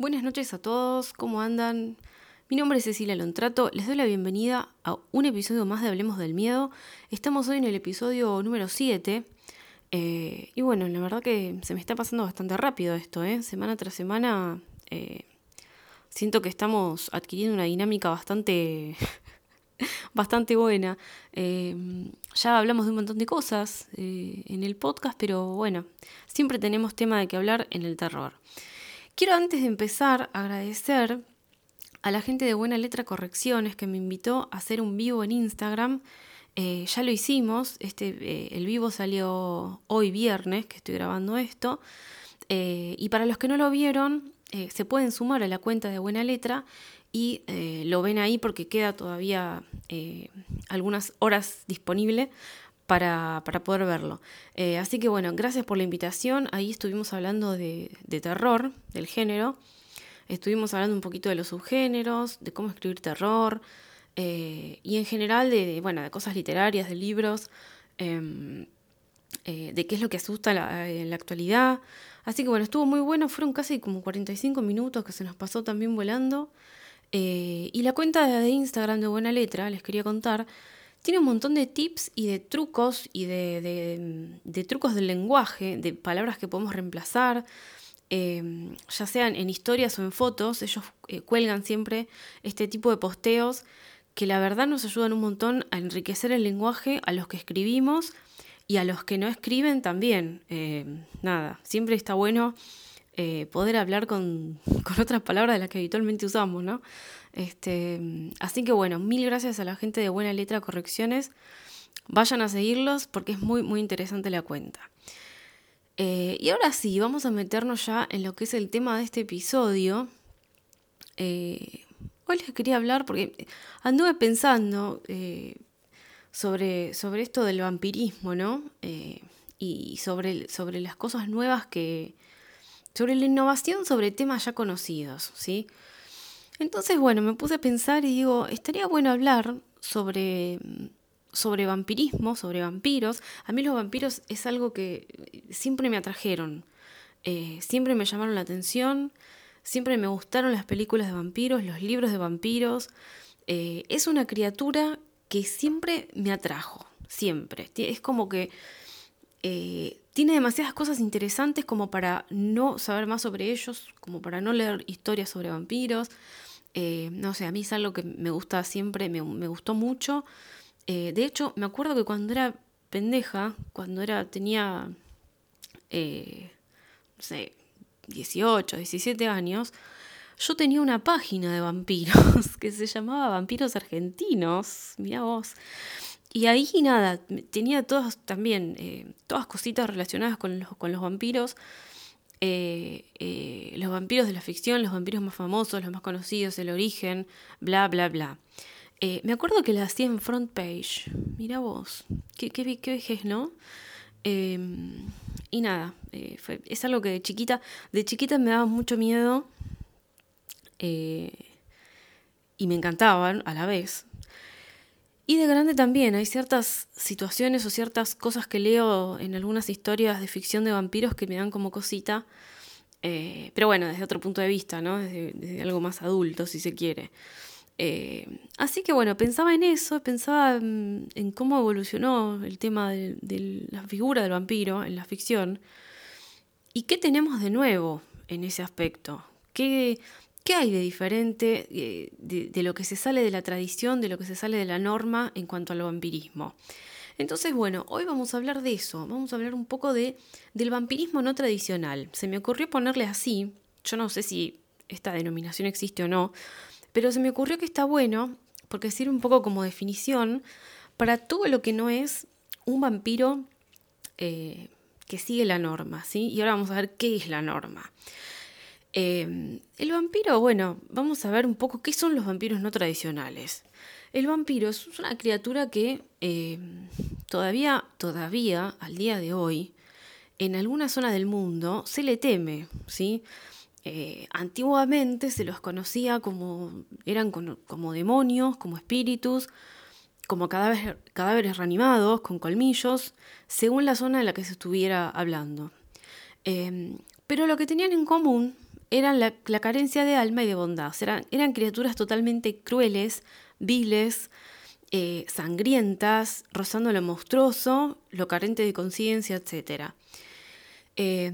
Buenas noches a todos, ¿cómo andan? Mi nombre es Cecilia Lontrato, les doy la bienvenida a un episodio más de Hablemos del Miedo. Estamos hoy en el episodio número 7. Eh, y bueno, la verdad que se me está pasando bastante rápido esto, ¿eh? Semana tras semana eh, siento que estamos adquiriendo una dinámica bastante, bastante buena. Eh, ya hablamos de un montón de cosas en el podcast, pero bueno, siempre tenemos tema de que hablar en el terror. Quiero antes de empezar agradecer a la gente de Buena Letra Correcciones que me invitó a hacer un vivo en Instagram. Eh, ya lo hicimos, este, eh, el vivo salió hoy viernes, que estoy grabando esto. Eh, y para los que no lo vieron, se pueden sumar a la cuenta de Buena Letra y lo ven ahí porque queda todavía algunas horas disponible para, poder verlo. Eh, así que bueno, gracias por la invitación. Ahí estuvimos hablando de, terror, del género. Estuvimos hablando un poquito de los subgéneros, de cómo escribir terror eh, y en general de, bueno, de cosas literarias, de libros, em, eh, de qué es lo que asusta en la actualidad. Así que bueno, estuvo muy bueno, fueron casi como 45 minutos que se nos pasó también volando. y la cuenta de Instagram de Buena Letra, les quería contar, tiene un montón de tips y de trucos y de, trucos del lenguaje, de palabras que podemos reemplazar, em, ya sean en historias o en fotos, ellos eh, cuelgan siempre este tipo de posteos que la verdad nos ayudan un montón a enriquecer el lenguaje a los que escribimos y a los que no escriben también. Em, nada, siempre está bueno eh, poder hablar con, con, otras palabras de las que habitualmente usamos, ¿no? Este, así que bueno, mil gracias a la gente de Buena Letra Correcciones. Vayan a seguirlos porque es muy, muy interesante la cuenta. Eh, y ahora sí, vamos a meternos ya en lo que es el tema de este episodio. Eh, hoy les quería hablar porque anduve pensando eh, sobre, sobre esto del vampirismo, ¿no? y sobre, sobre las cosas nuevas que... sobre la innovación sobre temas ya conocidos, ¿sí? Entonces, bueno, me puse a pensar y digo, estaría bueno hablar sobre, sobre vampirismo, sobre vampiros. A mí los vampiros es algo que siempre me atrajeron, eh, siempre me llamaron la atención, siempre me gustaron las películas de vampiros, los libros de vampiros. Eh, es una criatura que siempre me atrajo, siempre. Es como que eh, tiene demasiadas cosas interesantes como para no saber más sobre ellos, como para no leer historias sobre vampiros. Eh, no sé, a mí es algo que me gusta siempre, me, gustó mucho. Eh, de hecho, me acuerdo que cuando era pendeja, cuando era, tenía, eh, no sé, 18, 17 años, yo tenía una página de vampiros que se llamaba Vampiros Argentinos, mira vos. Y ahí nada, tenía todas también, todas cositas relacionadas con los, con los vampiros. Eh, eh, los vampiros de la ficción, los vampiros más famosos, los más conocidos, el origen, bla, bla, bla. Eh, me acuerdo que la hacía en front page. Mira vos, qué, qué, vejez, ¿no? Em, y nada, es algo que de chiquita, de chiquita me daba mucho miedo y me encantaban a la vez. Y de grande también, hay ciertas situaciones o ciertas cosas que leo en algunas historias de ficción de vampiros que me dan como cosita, eh, pero bueno, desde otro punto de vista, ¿no? Desde, algo más adulto, si se quiere. Eh, así que bueno, pensaba en eso, pensaba en, cómo evolucionó el tema de, de, la figura del vampiro en la ficción y qué tenemos de nuevo en ese aspecto. ¿Qué, ¿Qué hay de diferente eh, de, lo que se sale de la tradición, de lo que se sale de la norma en cuanto al vampirismo? Entonces, bueno, hoy vamos a hablar de eso, vamos a hablar un poco de, del vampirismo no tradicional. Se me ocurrió ponerle así, yo no sé si esta denominación existe o no, pero se me ocurrió que está bueno porque sirve un poco como definición para todo lo que no es un vampiro eh, que sigue la norma, ¿sí? Y ahora vamos a ver qué es la norma. Em, el vampiro, bueno, vamos a ver un poco qué son los vampiros no tradicionales. El vampiro es una criatura que em, todavía, todavía, al día de hoy, en alguna zona del mundo se le teme, ¿sí? Eh, antiguamente se los conocía como, eran como, demonios, como espíritus, como cadáveres, reanimados, con colmillos, según la zona en la que se estuviera hablando. Em, pero lo que tenían en común eran la, carencia de alma y de bondad. eran, criaturas totalmente crueles, viles, eh, sangrientas, rozando lo monstruoso, lo carente de conciencia, etc. Eh,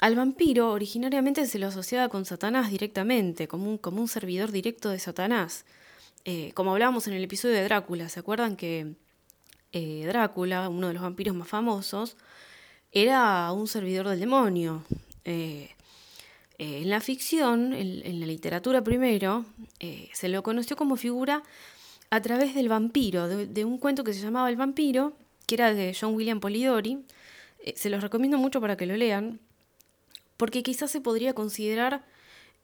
al vampiro originariamente se lo asociaba con Satanás directamente, como un, como un servidor directo de Satanás. Eh, como hablábamos en el episodio de Drácula, ¿se acuerdan que Drácula, uno de los vampiros más famosos, era un servidor del demonio? En la ficción, en, la literatura primero, se lo conoció como figura a través del vampiro, de, un cuento que se llamaba El vampiro, que era de John William Polidori. Eh, se los recomiendo mucho para que lo lean, porque quizás se podría considerar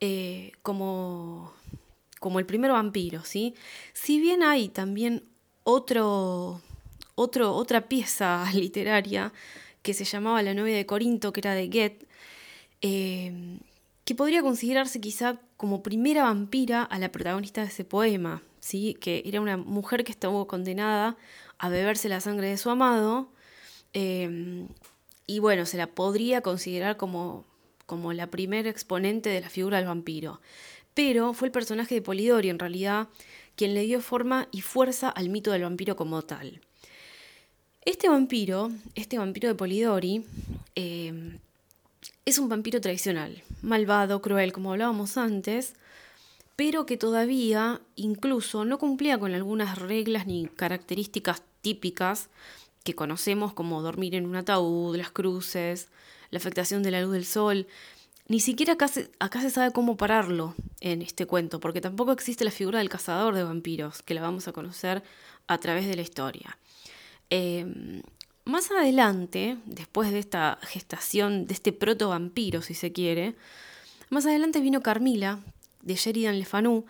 eh, como, como el primer vampiro, ¿sí? Si bien hay también otro, otro, otra pieza literaria que se llamaba La novia de Corinto, que era de Goethe, eh, que podría considerarse quizá como primera vampira a la protagonista de ese poema, ¿sí? que era una mujer que estuvo condenada a beberse la sangre de su amado, em, y bueno, se la podría considerar como, como la primera exponente de la figura del vampiro. Pero fue el personaje de Polidori, en realidad, quien le dio forma y fuerza al mito del vampiro como tal. Este vampiro, este vampiro de Polidori, em, es un vampiro tradicional, malvado, cruel, como hablábamos antes, pero que todavía incluso no cumplía con algunas reglas ni características típicas que conocemos como dormir en un ataúd, las cruces, la afectación de la luz del sol. Ni siquiera acá se, acá se sabe cómo pararlo en este cuento, porque tampoco existe la figura del cazador de vampiros, que la vamos a conocer a través de la historia. Em, más adelante, después de esta gestación, de este proto vampiro, si se quiere, más adelante vino Carmila, de Sheridan Le Fanu.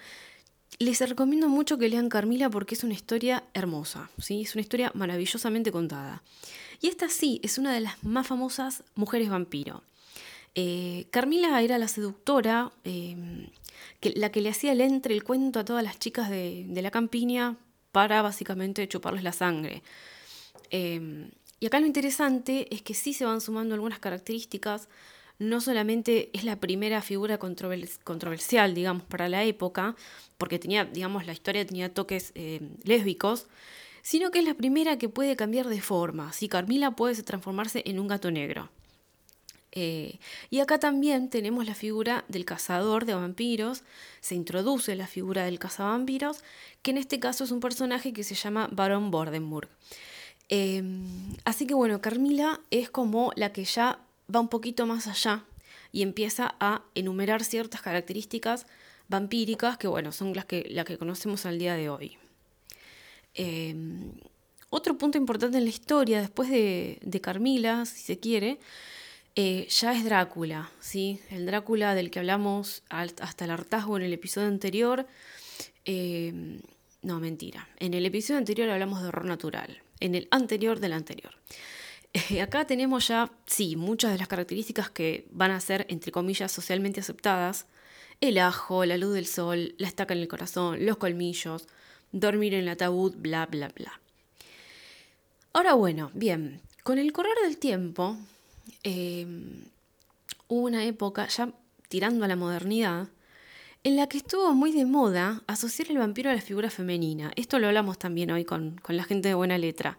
Les recomiendo mucho que lean Carmila porque es una historia hermosa, ¿sí? es una historia maravillosamente contada. Y esta sí es una de las más famosas mujeres vampiro. Eh, Carmila era la seductora, em, la que le hacía el entre el cuento a todas las chicas de, la campiña para básicamente chuparles la sangre. Em, y acá lo interesante es que sí se van sumando algunas características no solamente es la primera figura controversial, digamos, para la época, porque tenía, digamos, la historia tenía toques eh, lésbicos, sino que es la primera que puede cambiar de forma. Si Carmila puede transformarse en un gato negro. Eh, y acá también tenemos la figura del cazador de vampiros, se introduce la figura del cazavampiros, que en este caso es un personaje que se llama Baron Bordenburg. Eh, así que bueno, Carmila es como la que ya va un poquito más allá y empieza a enumerar ciertas características vampíricas que, bueno, son las que, que conocemos al día de hoy. Em, otro punto importante en la historia, después de, Carmila, si se quiere, eh, ya es Drácula, ¿sí? El Drácula del que hablamos hasta el hartazgo en el episodio anterior. Em, no, mentira. En el episodio anterior hablamos de horror natural. En el anterior del anterior. Eh, acá tenemos ya, sí, muchas de las características que van a ser, entre comillas, socialmente aceptadas. El ajo, la luz del sol, la estaca en el corazón, los colmillos, dormir en el ataúd, bla, bla, bla. Ahora bueno, bien, con el correr del tiempo, em, hubo una época, ya tirando a la modernidad, en la que estuvo muy de moda asociar el vampiro a la figura femenina. Esto lo hablamos también hoy con, la gente de buena letra.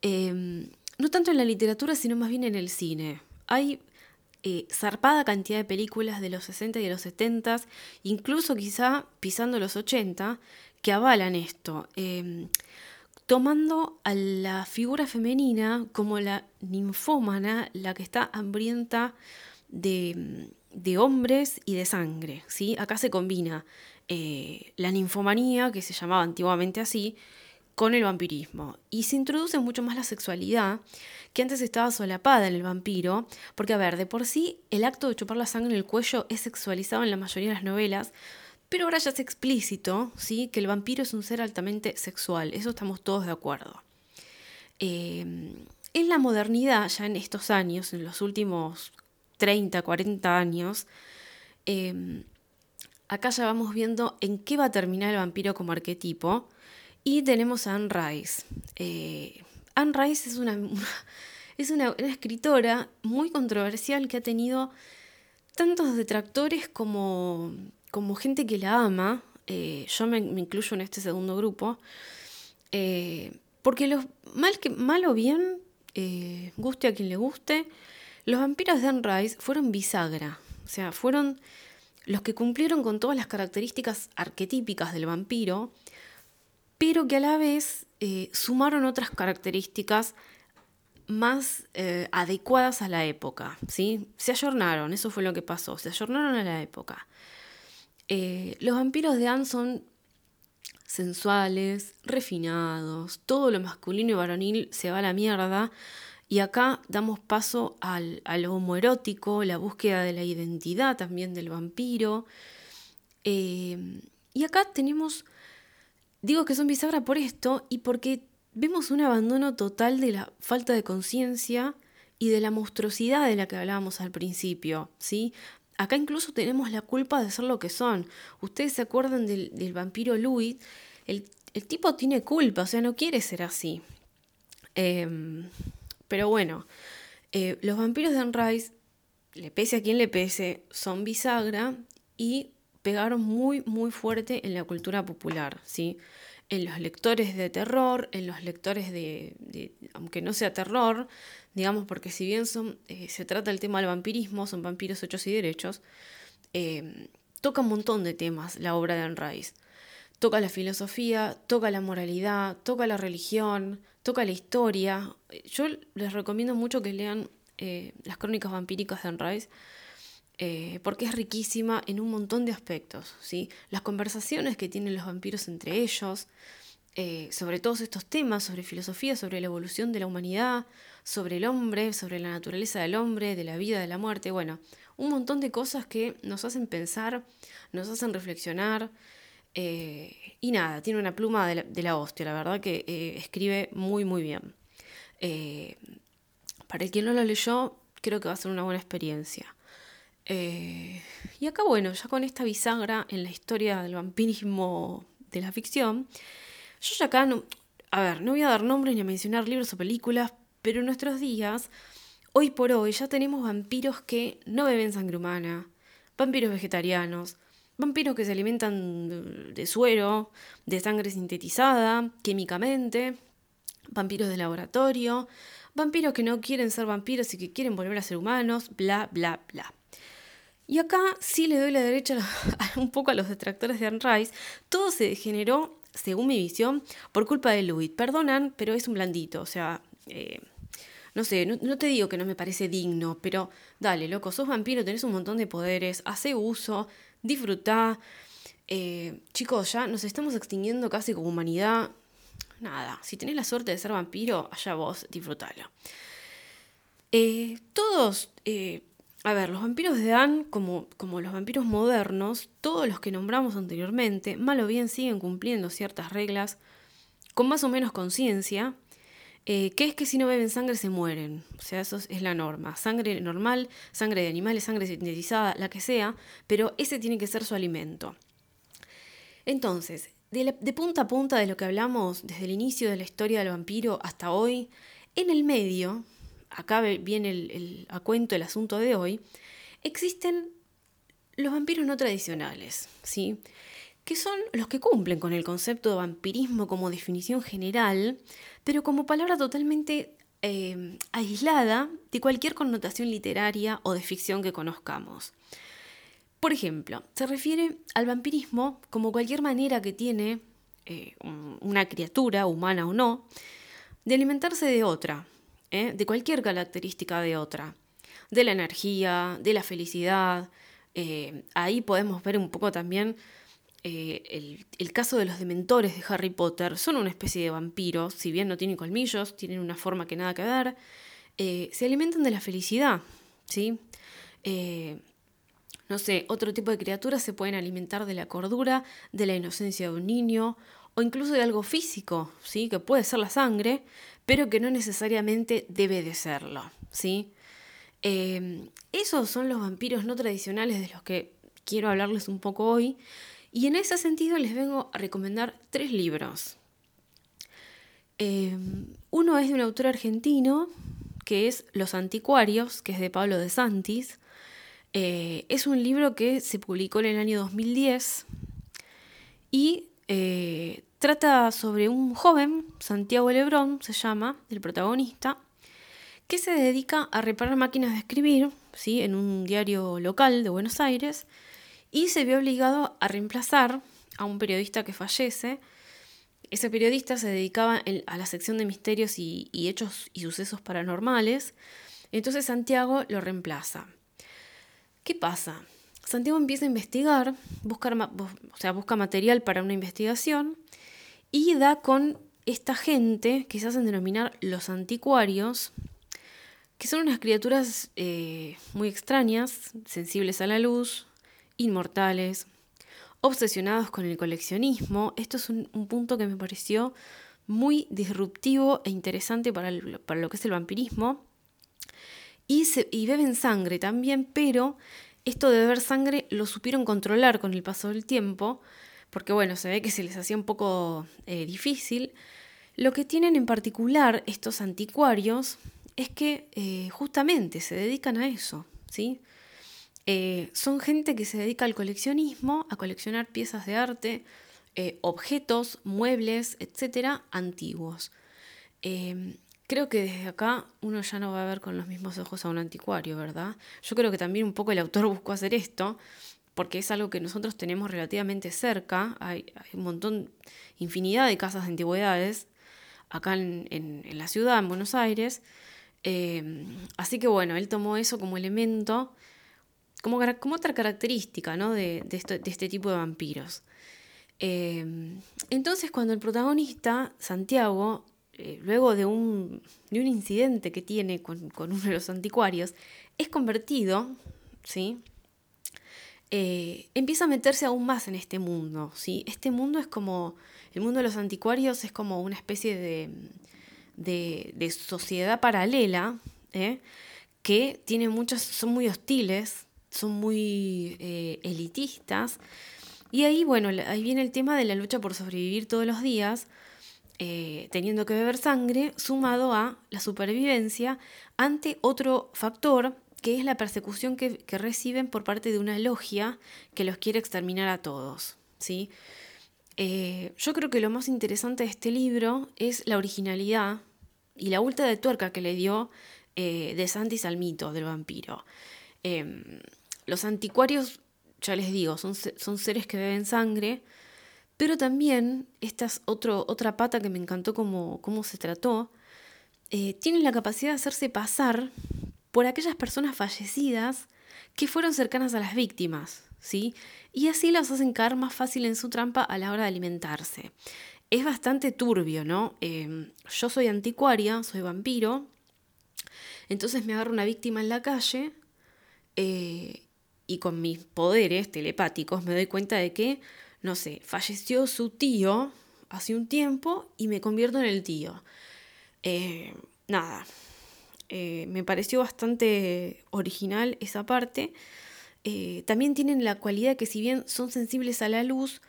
Em, no tanto en la literatura, sino más bien en el cine. Hay eh, zarpada cantidad de películas de los 60 y de los 70, incluso quizá pisando los 80, que avalan esto, em, tomando a la figura femenina como la ninfómana, la que está hambrienta de, hombres y de sangre. ¿sí? Acá se combina eh, la ninfomanía, que se llamaba antiguamente así, con el vampirismo. Y se introduce mucho más la sexualidad, que antes estaba solapada en el vampiro, porque a ver, de por sí el acto de chupar la sangre en el cuello es sexualizado en la mayoría de las novelas, pero ahora ya es explícito, ¿sí? Que el vampiro es un ser altamente sexual, eso estamos todos de acuerdo. Em, en la modernidad, ya en estos años, en los últimos 30, 40 años, em, acá ya vamos viendo en qué va a terminar el vampiro como arquetipo, y tenemos a Anne Rice. Eh, Anne Rice es, una, es una, escritora muy controversial que ha tenido tantos detractores como, como gente que la ama. Eh, yo me, incluyo en este segundo grupo. Eh, porque los, mal, que, mal o bien, guste a quien le guste, los vampiros de Anne fueron bisagra. O sea, fueron los que cumplieron con todas las características arquetípicas del vampiro, pero que a la vez sumaron otras características más eh, adecuadas a la época, ¿sí? Se ayornaron, eso fue lo que pasó, se ayornaron a la época. Eh, los vampiros de Anne son sensuales, refinados, todo lo masculino y varonil se va a la mierda, y acá damos paso al, al homoerótico, la búsqueda de la identidad también del vampiro. Eh, y acá tenemos, digo que son bisagra por esto y porque vemos un abandono total de la falta de conciencia y de la monstruosidad de la que hablábamos al principio, ¿sí? Acá incluso tenemos la culpa de ser lo que son. Ustedes se acuerdan del, vampiro Louis, el, tipo tiene culpa, o sea, no quiere ser así. Em, pero bueno, eh, los vampiros de Rice, le pese a quien le pese, son bisagra y pegaron muy, muy fuerte en la cultura popular, ¿sí? en los lectores de terror, en los lectores de, aunque no sea terror, digamos, porque si bien son, eh, se trata el tema del vampirismo, son vampiros hechos y derechos, eh, toca un montón de temas la obra de Anne Toca la filosofía, toca la moralidad, toca la religión, toca la historia. Yo les recomiendo mucho que lean eh, las crónicas vampíricas de Anne eh, porque es riquísima en un montón de aspectos. ¿sí? Las conversaciones que tienen los vampiros entre ellos, eh, sobre todos estos temas, sobre filosofía, sobre la evolución de la humanidad, sobre el hombre, sobre la naturaleza del hombre, de la vida, de la muerte, bueno, un montón de cosas que nos hacen pensar, nos hacen reflexionar. Eh, y nada, tiene una pluma de la, hostia, la verdad que escribe muy, muy bien. para el que no lo leyó, creo que va a ser una buena experiencia. Eh, y acá, bueno, ya con esta bisagra en la historia del vampirismo de la ficción, yo ya acá, no, a ver, no voy a dar nombres ni a mencionar libros o películas, pero en nuestros días, hoy por hoy, ya tenemos vampiros que no beben sangre humana, vampiros vegetarianos, vampiros que se alimentan de suero, de sangre sintetizada, químicamente, vampiros de laboratorio, vampiros que no quieren ser vampiros y que quieren volver a ser humanos, bla, bla, bla. Y acá sí le doy la derecha un poco a los detractores de Anne Rice. Todo se generó, según mi visión, por culpa de Louis. Perdonan, pero es un blandito. O sea, eh, no sé, no, te digo que no me parece digno, pero dale, loco, sos vampiro, tenés un montón de poderes, hace uso, disfrutá. Eh, chicos, ya nos estamos extinguiendo casi como humanidad. Nada, si tenés la suerte de ser vampiro, allá vos, disfrutalo. Eh, todos a ver, los vampiros de Anne, como, como los vampiros modernos, todos los que nombramos anteriormente, mal o bien siguen cumpliendo ciertas reglas con más o menos conciencia, eh, que es que si no beben sangre se mueren. O sea, eso es la norma. Sangre normal, sangre de animales, sangre sintetizada, la que sea, pero ese tiene que ser su alimento. Entonces, de, punta a punta de lo que hablamos desde el inicio de la historia del vampiro hasta hoy, en el medio, acá viene el, a cuento el asunto de hoy, existen los vampiros no tradicionales, ¿sí? que son los que cumplen con el concepto de vampirismo como definición general, pero como palabra totalmente eh, aislada de cualquier connotación literaria o de ficción que conozcamos. Por ejemplo, se refiere al vampirismo como cualquier manera que tiene eh, una criatura, humana o no, de alimentarse de otra, ¿eh? de cualquier característica de otra, de la energía, de la felicidad. Ahí podemos ver un poco también eh, el, caso de los dementores de Harry Potter. Son una especie de vampiros, si bien no tienen colmillos, tienen una forma que nada que ver. se alimentan de la felicidad, ¿sí? no sé, otro tipo de criaturas se pueden alimentar de la cordura, de la inocencia de un niño, o incluso de algo físico, ¿sí? que puede ser la sangre, pero que no necesariamente debe de serlo. ¿sí? Esos son los vampiros no tradicionales de los que quiero hablarles un poco hoy, y en ese sentido les vengo a recomendar tres libros. Em, uno es de un autor argentino, que es Los Anticuarios, que es de Pablo de Santis. Eh, es un libro que se publicó en el año 2010 y eh, trata sobre un joven, Santiago Lebrón se llama, el protagonista, que se dedica a reparar máquinas de escribir ¿sí? en un diario local de Buenos Aires y se ve obligado a reemplazar a un periodista que fallece. Ese periodista se dedicaba a la sección de misterios y, hechos y sucesos paranormales. Entonces Santiago lo reemplaza. ¿Qué pasa? Santiago empieza a investigar, buscar, o sea, busca material para una investigación y da con esta gente que se hacen denominar los anticuarios, que son unas criaturas eh, muy extrañas, sensibles a la luz, inmortales, obsesionados con el coleccionismo. Esto es un, punto que me pareció muy disruptivo e interesante para, lo que es el vampirismo. Y, beben sangre también, pero esto de beber sangre lo supieron controlar con el paso del tiempo, porque bueno, se ve que se les hacía un poco eh, difícil. Lo que tienen en particular estos anticuarios es que eh, justamente se dedican a eso, ¿sí? Eh, son gente que se dedica al coleccionismo, a coleccionar piezas de arte, eh, objetos, muebles, etcétera, antiguos. Em, creo que desde acá uno ya no va a ver con los mismos ojos a un anticuario, ¿verdad? Yo creo que también un poco el autor buscó hacer esto, porque es algo que nosotros tenemos relativamente cerca. Hay, un montón, infinidad de casas de antigüedades acá en, la ciudad, en Buenos Aires. Em, así que bueno, él tomó eso como elemento como, otra característica ¿no? de, este, tipo de vampiros. Em, entonces cuando el protagonista, Santiago, eh, luego de un, de un, incidente que tiene con, uno de los anticuarios, es convertido, ¿sí? Eh, empieza a meterse aún más en este mundo. ¿sí? Este mundo es como, el mundo de los anticuarios es como una especie de, de, sociedad paralela, ¿eh? que tiene muchas, son muy hostiles, son muy eh, elitistas. Y ahí, bueno, ahí viene el tema de la lucha por sobrevivir todos los días, eh, teniendo que beber sangre, sumado a la supervivencia ante otro factor, que es la persecución que, reciben por parte de una logia que los quiere exterminar a todos. ¿sí? Eh, yo creo que lo más interesante de este libro es la originalidad y la vuelta de tuerca que le dio de Santis al mito del vampiro. Em, los anticuarios, ya les digo, son, son seres que beben sangre, pero también, esta es otra pata que me encantó cómo, cómo se trató, eh, tienen la capacidad de hacerse pasar por aquellas personas fallecidas que fueron cercanas a las víctimas, ¿sí? Y así las hacen caer más fácil en su trampa a la hora de alimentarse. Es bastante turbio, ¿no? Em, yo soy anticuaria, soy vampiro, entonces me agarro una víctima en la calle eh, y con mis poderes telepáticos me doy cuenta de que, no sé, falleció su tío hace un tiempo y me convierto en el tío. Eh, nada, eh, me pareció bastante original esa parte. Eh, también tienen la cualidad que si bien son sensibles a la luz,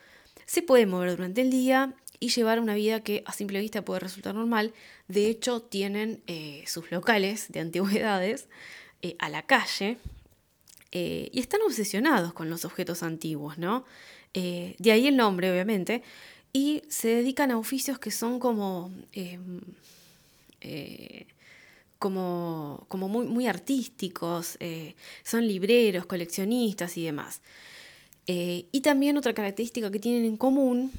se pueden mover durante el día y llevar una vida que a simple vista puede resultar normal. De hecho, tienen sus locales de antigüedades a la calle, eh, y están obsesionados con los objetos antiguos, ¿no? Eh, de ahí el nombre, obviamente, y se dedican a oficios que son como, em, eh, como, muy, artísticos, son libreros, coleccionistas y demás. y también otra característica que tienen en común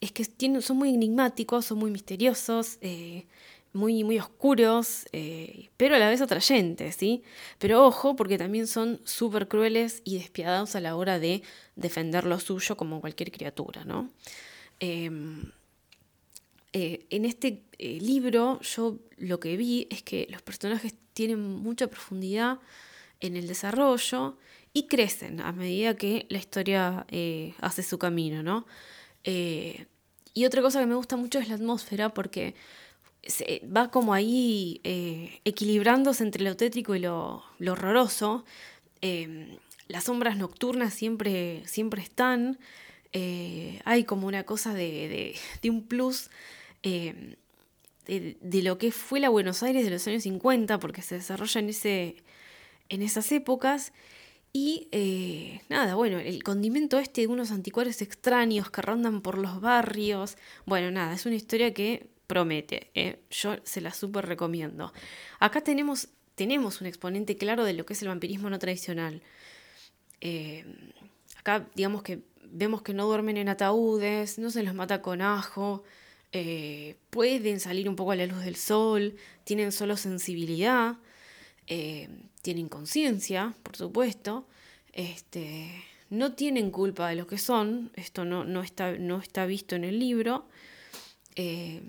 es que son muy enigmáticos, son muy misteriosos, muy, muy oscuros, eh, pero a la vez atrayentes, ¿sí? Pero ojo, porque también son súper crueles y despiadados a la hora de defender lo suyo como cualquier criatura, ¿no? Em, eh, en este eh, libro yo lo que vi es que los personajes tienen mucha profundidad en el desarrollo y crecen a medida que la historia hace su camino, ¿no? y otra cosa que me gusta mucho es la atmósfera porque se va como ahí eh, equilibrándose entre lo tétrico y lo, horroroso. Em, las sombras nocturnas siempre, siempre están. Eh, hay como una cosa de, un plus em, de, lo que fue la Buenos Aires de los años 50, porque se desarrolla en, ese, en esas épocas. Y eh, nada, bueno, el condimento este de unos anticuarios extraños que rondan por los barrios. Bueno, nada, es una historia que promete. ¿eh? Yo se la súper recomiendo. Acá tenemos, tenemos un exponente claro de lo que es el vampirismo no tradicional. Eh, acá, digamos que vemos que no duermen en ataúdes, no se los mata con ajo, pueden salir un poco a la luz del sol, tienen solo sensibilidad. Eh, tienen conciencia, por supuesto, este, no tienen culpa de lo que son, esto no, no, está, no está, visto en el libro, eh,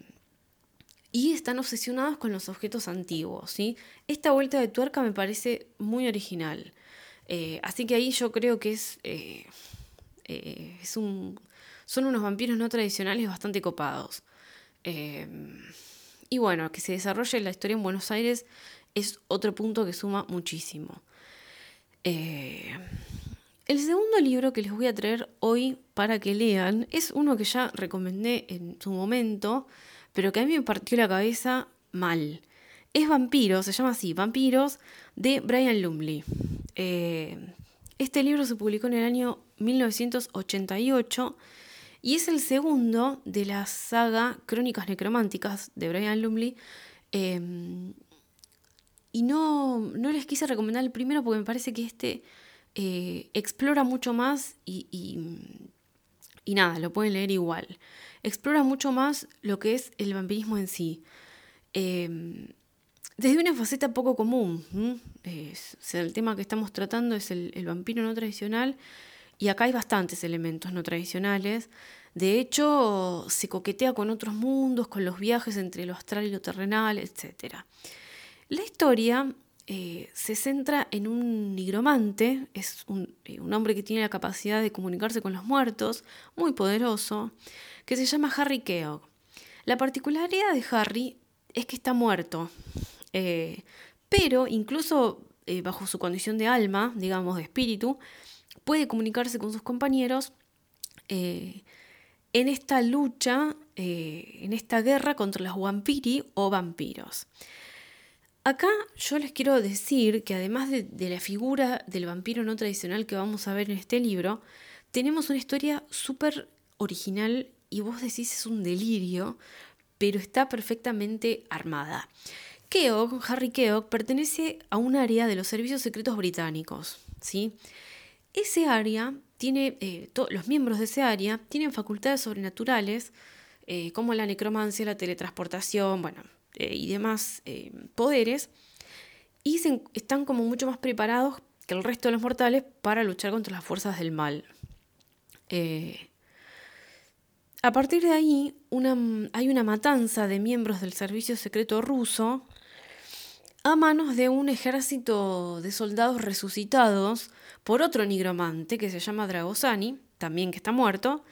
y están obsesionados con los objetos antiguos. ¿sí? Esta vuelta de tuerca me parece muy original. Eh, así que ahí yo creo que es, es un, son unos vampiros no tradicionales bastante copados. y bueno, que se desarrolle la historia en Buenos Aires es otro punto que suma muchísimo. Eh, el segundo libro que les voy a traer hoy para que lean es uno que ya recomendé en su momento, pero que a mí me partió la cabeza mal. Es Vampiros, se llama así, Vampiros, de Brian Lumley. Eh, este libro se publicó en el año 1988 y es el segundo de la saga Crónicas Necrománticas de Brian Lumley. Eh, y no, no les quise recomendar el primero porque me parece que este eh, explora mucho más y, y, nada, lo pueden leer igual. Explora mucho más lo que es el vampirismo en sí. Em, desde una faceta poco común. el tema que estamos tratando es el, el, vampiro no tradicional y acá hay bastantes elementos no tradicionales. De hecho, se coquetea con otros mundos, con los viajes entre lo astral y lo terrenal, etcétera. La historia eh, se centra en un nigromante, es eh, un, hombre que tiene la capacidad de comunicarse con los muertos, muy poderoso, que se llama Harry Keogh. La particularidad de Harry es que está muerto, eh, pero incluso bajo su condición de alma, digamos de espíritu, puede comunicarse con sus compañeros en esta lucha, en esta guerra contra los vampiri o vampiros. Acá yo les quiero decir que además de, la figura del vampiro no tradicional que vamos a ver en este libro, tenemos una historia súper original y vos decís es un delirio, pero está perfectamente armada. Keogh, Harry Keogh, pertenece a un área de los servicios secretos británicos. ¿sí? Ese área tiene, eh, los miembros de ese área tienen facultades sobrenaturales, eh, como la necromancia, la teletransportación, bueno, eh, y demás eh, poderes, y están como mucho más preparados que el resto de los mortales para luchar contra las fuerzas del mal. Eh, a partir de ahí hay una matanza de miembros del servicio secreto ruso a manos de un ejército de soldados resucitados por otro nigromante que se llama Dragosani, también que está muerto,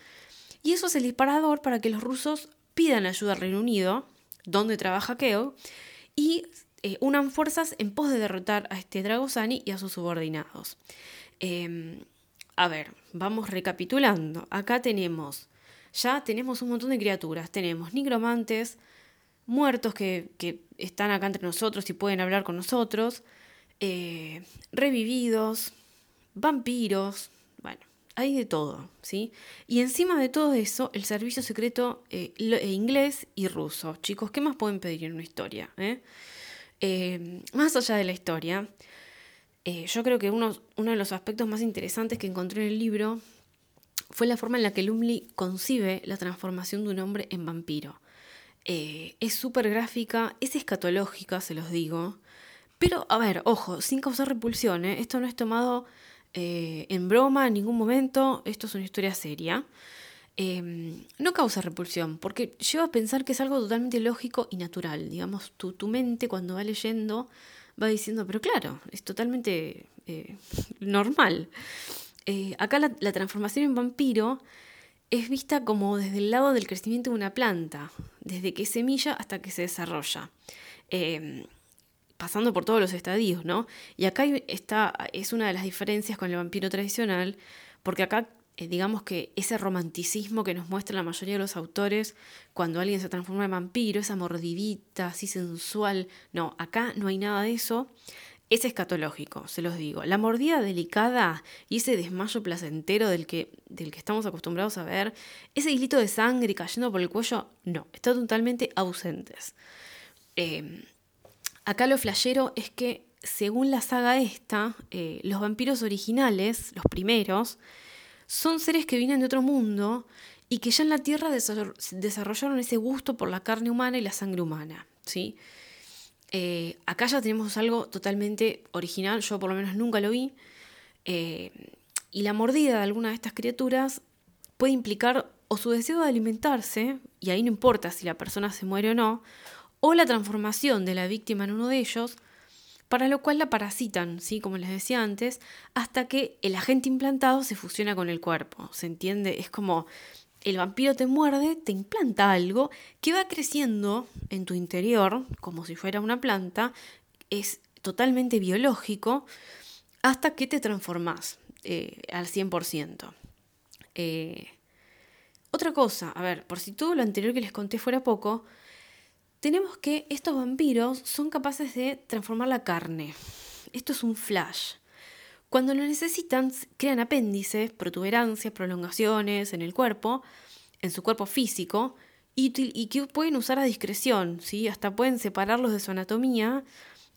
y eso es el disparador para que los rusos pidan ayuda al Reino Unido donde trabaja Keo, y eh, unan fuerzas en pos de derrotar a este Dragosani y a sus subordinados. Em, a ver, vamos recapitulando. Acá tenemos, ya tenemos un montón de criaturas. Tenemos nigromantes, muertos que, están acá entre nosotros y pueden hablar con nosotros, eh, revividos, vampiros, bueno, hay de todo, ¿sí? Y encima de todo eso, el servicio secreto eh, eh, inglés y ruso. Chicos, ¿qué más pueden pedir en una historia? Eh? más allá de la historia, yo creo que uno, de los aspectos más interesantes que encontré en el libro fue la forma en la que Lumley concibe la transformación de un hombre en vampiro. es súper gráfica, es escatológica, se los digo. Pero, a ver, ojo, sin causar repulsión, esto no es tomado eh, en broma en ningún momento, esto es una historia seria. Em, no causa repulsión, porque lleva a pensar que es algo totalmente lógico y natural. Digamos, tu, tu mente cuando va leyendo va diciendo, pero claro, es totalmente eh, normal. Eh, acá la, transformación en vampiro es vista como desde el lado del crecimiento de una planta, desde que semilla hasta que se desarrolla. Em, pasando por todos los estadios, ¿no? Y acá está, es una de las diferencias con el vampiro tradicional, porque acá eh, digamos que ese romanticismo que nos muestra la mayoría de los autores cuando alguien se transforma en vampiro, esa mordidita así sensual, no, acá no hay nada de eso. es escatológico, se los digo. La mordida delicada y ese desmayo placentero del que, del que estamos acostumbrados a ver, ese hilito de sangre cayendo por el cuello, no, están totalmente ausentes. Eh, acá lo flashero es que, según la saga esta, eh, los vampiros originales, los primeros, son seres que vienen de otro mundo y que ya en la Tierra desarrollaron ese gusto por la carne humana y la sangre humana, ¿sí? Eh, acá ya tenemos algo totalmente original, yo por lo menos nunca lo vi. Eh, y la mordida de alguna de estas criaturas puede implicar o su deseo de alimentarse, y ahí no importa si la persona se muere o no, o la transformación de la víctima en uno de ellos, para lo cual la parasitan, ¿sí? como les decía antes, hasta que el agente implantado se fusiona con el cuerpo. ¿Se entiende? Es como el vampiro te muerde, te implanta algo que va creciendo en tu interior, como si fuera una planta, es totalmente biológico, hasta que te transformás eh, al 100%. Eh, otra cosa, a ver, por si todo lo anterior que les conté fuera poco, tenemos que estos vampiros son capaces de transformar la carne. Esto es un flash. Cuando lo necesitan, crean apéndices, protuberancias, prolongaciones en el cuerpo, en su cuerpo físico, y, que pueden usar a discreción, ¿sí? Hasta pueden separarlos de su anatomía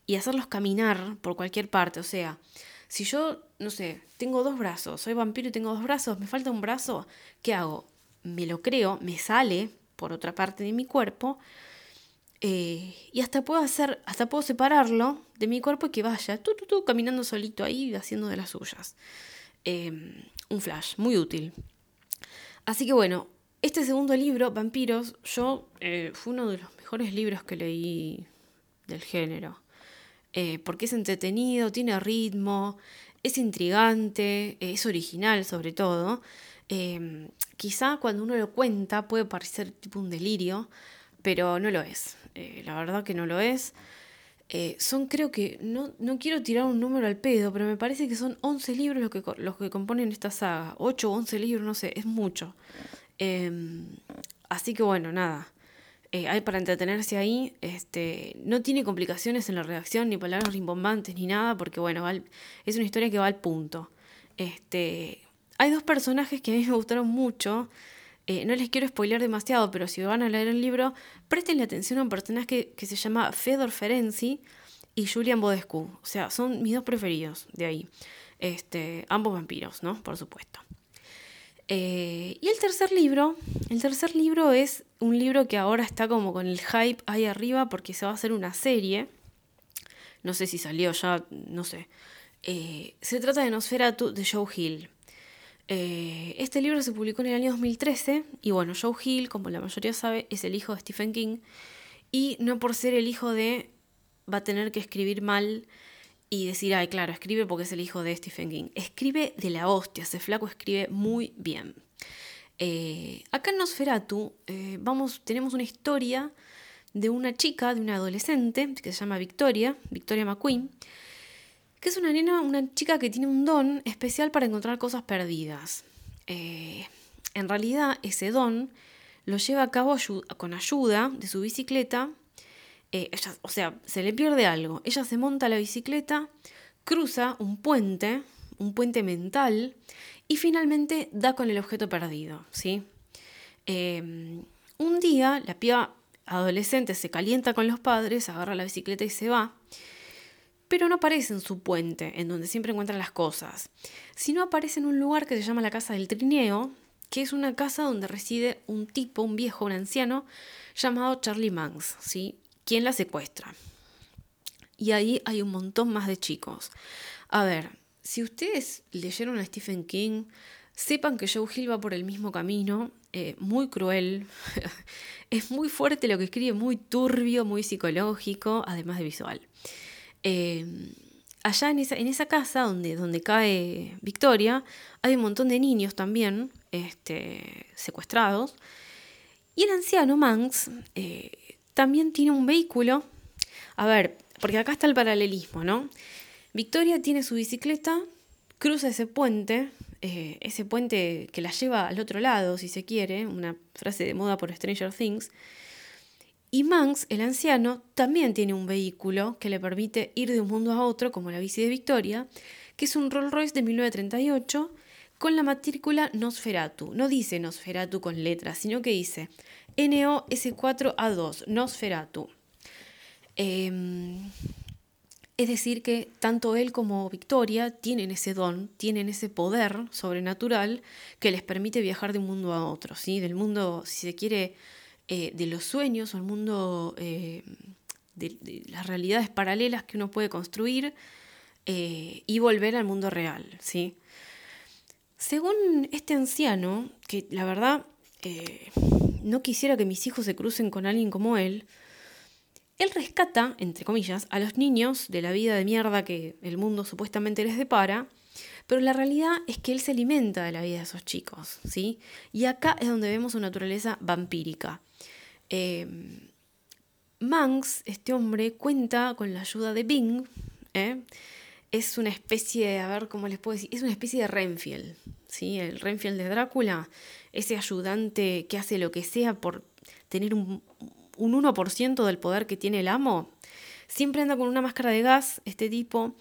y hacerlos caminar por cualquier parte. O sea, si yo, no sé, tengo dos brazos, soy vampiro y tengo dos brazos, me falta un brazo, ¿qué hago? Me lo creo, me sale por otra parte de mi cuerpo eh, y hasta puedo hacer, hasta puedo separarlo de mi cuerpo y que vaya tú, tú, caminando solito ahí haciendo de las suyas. Em, un flash, muy útil. Así que bueno, este segundo libro, Vampiros, yo eh, fue uno de los mejores libros que leí del género. Eh, porque es entretenido, tiene ritmo, es intrigante, es original sobre todo. Em, quizá cuando uno lo cuenta puede parecer tipo un delirio, pero no lo es. Eh, la verdad que no lo es. Eh, son creo que, no, no, quiero tirar un número al pedo, pero me parece que son 11 libros los que, los que componen esta saga. 8 o 11 libros, no sé, es mucho. Em, así que bueno, nada. Eh, hay para entretenerse ahí. Este, no tiene complicaciones en la redacción, ni palabras rimbombantes, ni nada, porque bueno, es una historia que va al punto. Este, hay dos personajes que a mí me gustaron mucho. Eh, no les quiero spoilear demasiado, pero si van a leer el libro, prestenle atención a un personaje que, se llama Fedor Ferenzi y Julian Bodescu. O sea, son mis dos preferidos de ahí. Este, ambos vampiros, ¿no? Por supuesto. Eh, y el tercer libro, el tercer libro es un libro que ahora está como con el hype ahí arriba porque se va a hacer una serie. No sé si salió ya, no sé. Eh, se trata de Nosferatu de Joe Hill. Eh, este libro se publicó en el año 2013 y bueno, Joe Hill, como la mayoría sabe, es el hijo de Stephen King y no por ser el hijo de va a tener que escribir mal y decir, ay, claro, escribe porque es el hijo de Stephen King. Escribe de la hostia, ese flaco escribe muy bien. Eh, acá en Nosferatu eh, vamos, tenemos una historia de una chica, de una adolescente, que se llama Victoria, Victoria McQueen, que es una nena, una chica que tiene un don especial para encontrar cosas perdidas. Eh, en realidad, ese don lo lleva a cabo con ayuda de su bicicleta. Eh, o sea, se le pierde algo. Ella se monta la bicicleta, cruza un puente, un puente mental, y finalmente da con el objeto perdido. ¿sí? Eh, un día, la piba adolescente se calienta con los padres, agarra la bicicleta y se va pero no aparece en su puente, en donde siempre encuentra las cosas, sino aparece en un lugar que se llama la Casa del Trineo, que es una casa donde reside un tipo, un viejo, un anciano, llamado Charlie Manx, ¿sí? quien la secuestra. Y ahí hay un montón más de chicos. A ver, si ustedes leyeron a Stephen King, sepan que Joe Hill va por el mismo camino, eh, muy cruel, es muy fuerte lo que escribe, muy turbio, muy psicológico, además de visual. Em, allá en esa, en esa casa donde, donde cae Victoria, hay un montón de niños también este, secuestrados. Y el anciano Manx eh, también tiene un vehículo. A ver, porque acá está el paralelismo, ¿no? Victoria tiene su bicicleta, cruza ese puente, eh, ese puente que la lleva al otro lado, si se quiere, una frase de moda por Stranger Things, Y Manx, el anciano, también tiene un vehículo que le permite ir de un mundo a otro, como la bici de Victoria, que es un Rolls Royce de 1938 con la matrícula Nosferatu. No dice Nosferatu con letras, sino que dice NOS4A2, Nosferatu. Em, es decir, que tanto él como Victoria tienen ese don, tienen ese poder sobrenatural que les permite viajar de un mundo a otro, ¿sí? del mundo, si se quiere, eh, de los sueños o el mundo eh, de, las realidades paralelas que uno puede construir eh, y volver al mundo real. ¿sí? Según este anciano, que la verdad no quisiera que mis hijos se crucen con alguien como él, él rescata, entre comillas, a los niños de la vida de mierda que el mundo supuestamente les depara, pero la realidad es que él se alimenta de la vida de esos chicos, ¿sí? Y acá es donde vemos su naturaleza vampírica. Eh, Manx, este hombre, cuenta con la ayuda de Bing. ¿eh? Es una especie de, a ver cómo les puedo decir, es una especie de Renfield. ¿sí? El Renfield de Drácula, ese ayudante que hace lo que sea por tener un, un 1% del poder que tiene el amo. Siempre anda con una máscara de gas, este tipo.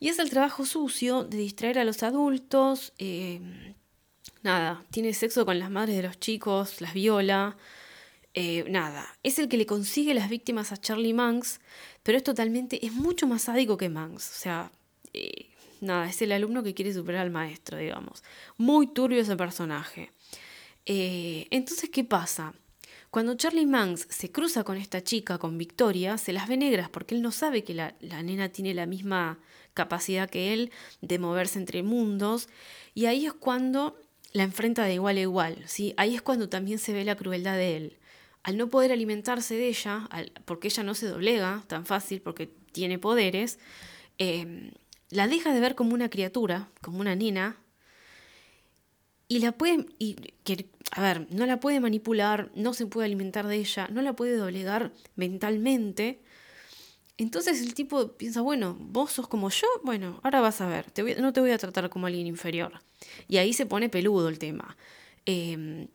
Y es el trabajo sucio de distraer a los adultos. Eh, nada, tiene sexo con las madres de los chicos, las viola. Eh, nada, es el que le consigue las víctimas a Charlie Manx, pero es totalmente, es mucho más sádico que Manx. O sea, eh, nada, es el alumno que quiere superar al maestro, digamos. Muy turbio ese personaje. entonces, ¿qué pasa? Cuando Charlie Manx se cruza con esta chica, con Victoria, se las ve negras porque él no sabe que la, la nena tiene la misma capacidad que él de moverse entre mundos. Y ahí es cuando la enfrenta de igual a igual, ¿sí? Ahí es cuando también se ve la crueldad de él al no poder alimentarse de ella, porque ella no se doblega tan fácil, porque tiene poderes, em, la deja de ver como una criatura, como una nena, y la puede, a ver, no la puede manipular, no se puede alimentar de ella, no la puede doblegar mentalmente. Entonces el tipo piensa, bueno, vos sos como yo, bueno, ahora vas a ver, no te voy a tratar como alguien inferior. Y ahí se pone peludo el tema. Eh,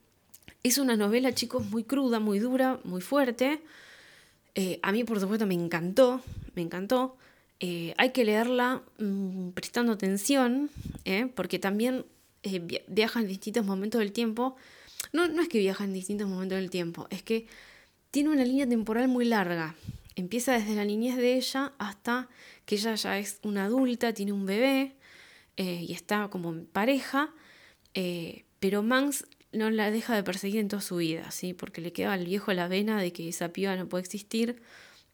es una novela, chicos, muy cruda, muy dura, muy fuerte. Eh, a mí, por supuesto, me encantó, me encantó. Eh, hay que leerla mm, prestando atención, ¿eh? porque también viaja en distintos momentos del tiempo. No, no es que viaja en distintos momentos del tiempo, es que tiene una línea temporal muy larga. Empieza desde la niñez de ella hasta que ella ya es una adulta, tiene un bebé y está como en pareja. pero Mans no la deja de perseguir en toda su vida, ¿sí? Porque le queda al viejo la vena de que esa piba no puede existir,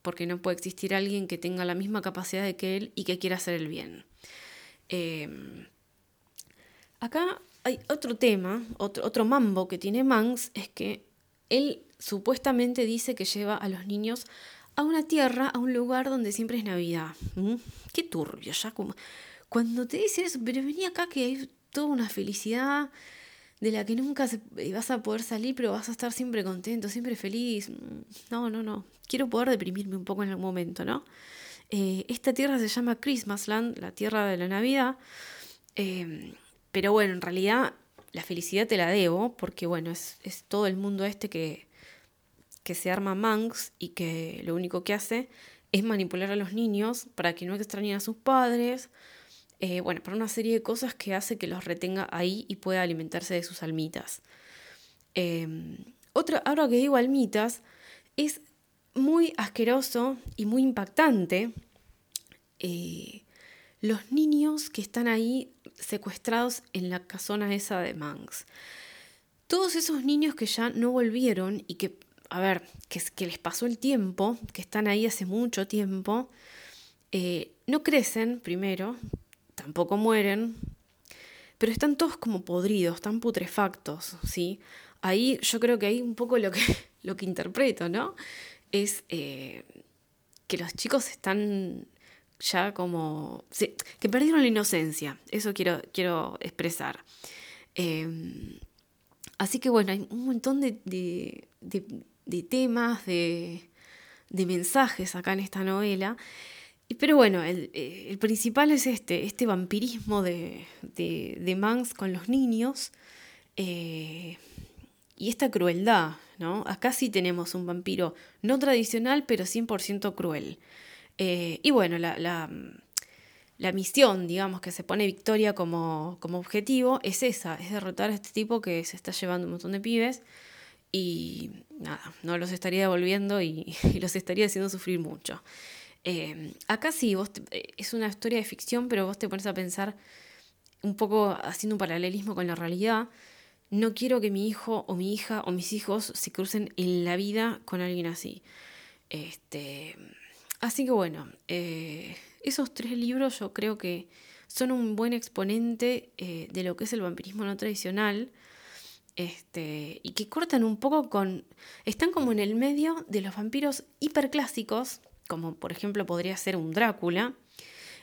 porque no puede existir alguien que tenga la misma capacidad de que él y que quiera hacer el bien. Em, acá hay otro tema, otro, otro mambo que tiene Manx, es que él supuestamente dice que lleva a los niños a una tierra, a un lugar donde siempre es Navidad. Qué turbio, ya como... Cuando te dicen eso, pero vení acá que hay toda una felicidad, de la que nunca eh, vas a poder salir, pero vas a estar siempre contento, siempre feliz. Mm, no, no, no. Quiero poder deprimirme un poco en algún momento, ¿no? Eh, esta tierra se llama Christmasland, la tierra de la Navidad. Em, pero bueno, en realidad la felicidad te la debo, porque bueno, es, es todo el mundo este que, que se arma Manx y que lo único que hace es manipular a los niños para que no extrañen a sus padres, eh, bueno, para una serie de cosas que hace que los retenga ahí y pueda alimentarse de sus almitas. Em, otra, ahora que digo almitas, es muy asqueroso y muy impactante eh, los niños que están ahí secuestrados en la casona esa de Manx. Todos esos niños que ya no volvieron y que, a ver, que, les pasó el tiempo, que están ahí hace mucho tiempo, eh, no crecen primero, tampoco mueren, pero están todos como podridos, tan putrefactos, ¿sí? Ahí yo creo que hay un poco lo que, lo que interpreto, ¿no? Es eh, que los chicos están ya como... que perdieron la inocencia, eso quiero, quiero expresar. Em, así que bueno, hay un montón de, de temas, de, mensajes acá en esta novela pero bueno, eh, el, principal es este, este vampirismo de, de, Mans con los niños eh, y esta crueldad, ¿no? Acá sí tenemos un vampiro no tradicional, pero 100% cruel. Eh, y bueno, la, la, misión, digamos, que se pone Victoria como, como, objetivo es esa, es derrotar a este tipo que se está llevando un montón de pibes y nada, no los estaría devolviendo y, los estaría haciendo sufrir mucho. Eh, acá sí, vos eh, es una historia de ficción, pero vos te pones a pensar un poco haciendo un paralelismo con la realidad. No quiero que mi hijo o mi hija o mis hijos se crucen en la vida con alguien así. Este, así que bueno, eh, esos tres libros yo creo que son un buen exponente de lo que es el vampirismo no tradicional este, y que cortan un poco con... Están como en el medio de los vampiros hiperclásicos, como por ejemplo podría ser un Drácula,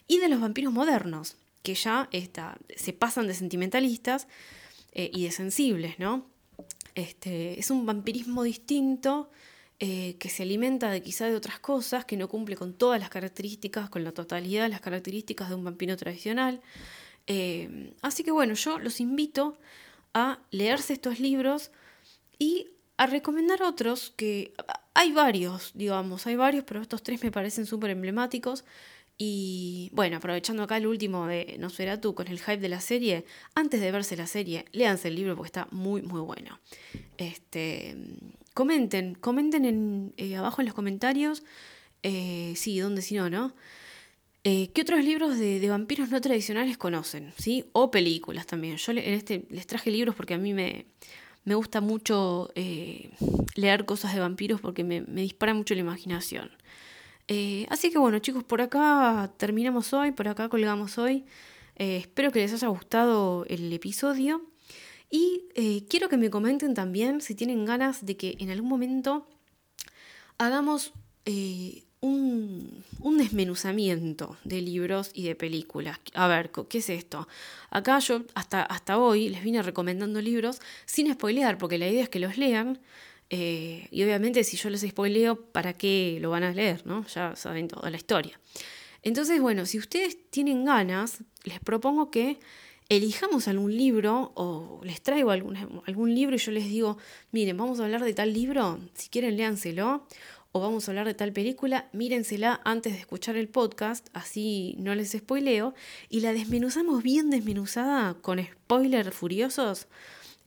y de los vampiros modernos, que ya está, se pasan de sentimentalistas eh, y de sensibles, ¿no? Este, es un vampirismo distinto eh, que se alimenta de quizá de otras cosas, que no cumple con todas las características, con la totalidad de las características de un vampiro tradicional. Eh, así que bueno, yo los invito a leerse estos libros y a recomendar otros que hay varios, digamos, hay varios, pero estos tres me parecen súper emblemáticos. Y bueno, aprovechando acá el último de Nosferatu con el hype de la serie, antes de verse la serie, léanse el libro porque está muy, muy bueno. Este, comenten, comenten en, eh, abajo en los comentarios, eh, sí, dónde si no, ¿no? Eh, ¿Qué otros libros de, vampiros no tradicionales conocen? ¿Sí? O películas también. Yo en este les traje libros porque a mí me, me gusta mucho eh, leer cosas de vampiros porque me, dispara mucho la imaginación. Eh, así que bueno, chicos, por acá terminamos hoy, por acá colgamos hoy. espero que les haya gustado el episodio. Y quiero que me comenten también si tienen ganas de que en algún momento hagamos un, desmenuzamiento de libros y de películas. A ver, ¿qué es esto? Acá yo hasta, hasta hoy les vine recomendando libros sin spoilear, porque la idea es que los lean. Eh, y obviamente si yo les spoileo, ¿para qué lo van a leer? ¿no? Ya saben toda la historia. Entonces, bueno, si ustedes tienen ganas, les propongo que elijamos algún libro o les traigo algún, algún libro y yo les digo, miren, vamos a hablar de tal libro, si quieren léanselo o vamos a hablar de tal película, mírensela antes de escuchar el podcast, así no les spoileo, y la desmenuzamos bien desmenuzada con spoilers furiosos.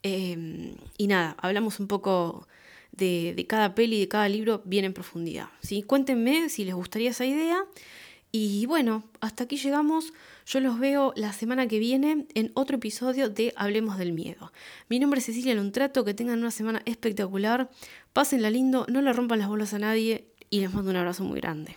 Em, y nada, hablamos un poco de, cada peli, de cada libro bien en profundidad. ¿sí? Cuéntenme si les gustaría esa idea. Y bueno, hasta aquí llegamos. Yo los veo la semana que viene en otro episodio de Hablemos del Miedo. Mi nombre es Cecilia Lontrato, que tengan una semana espectacular. Pásenla lindo, no le rompan las bolas a nadie y les mando un abrazo muy grande.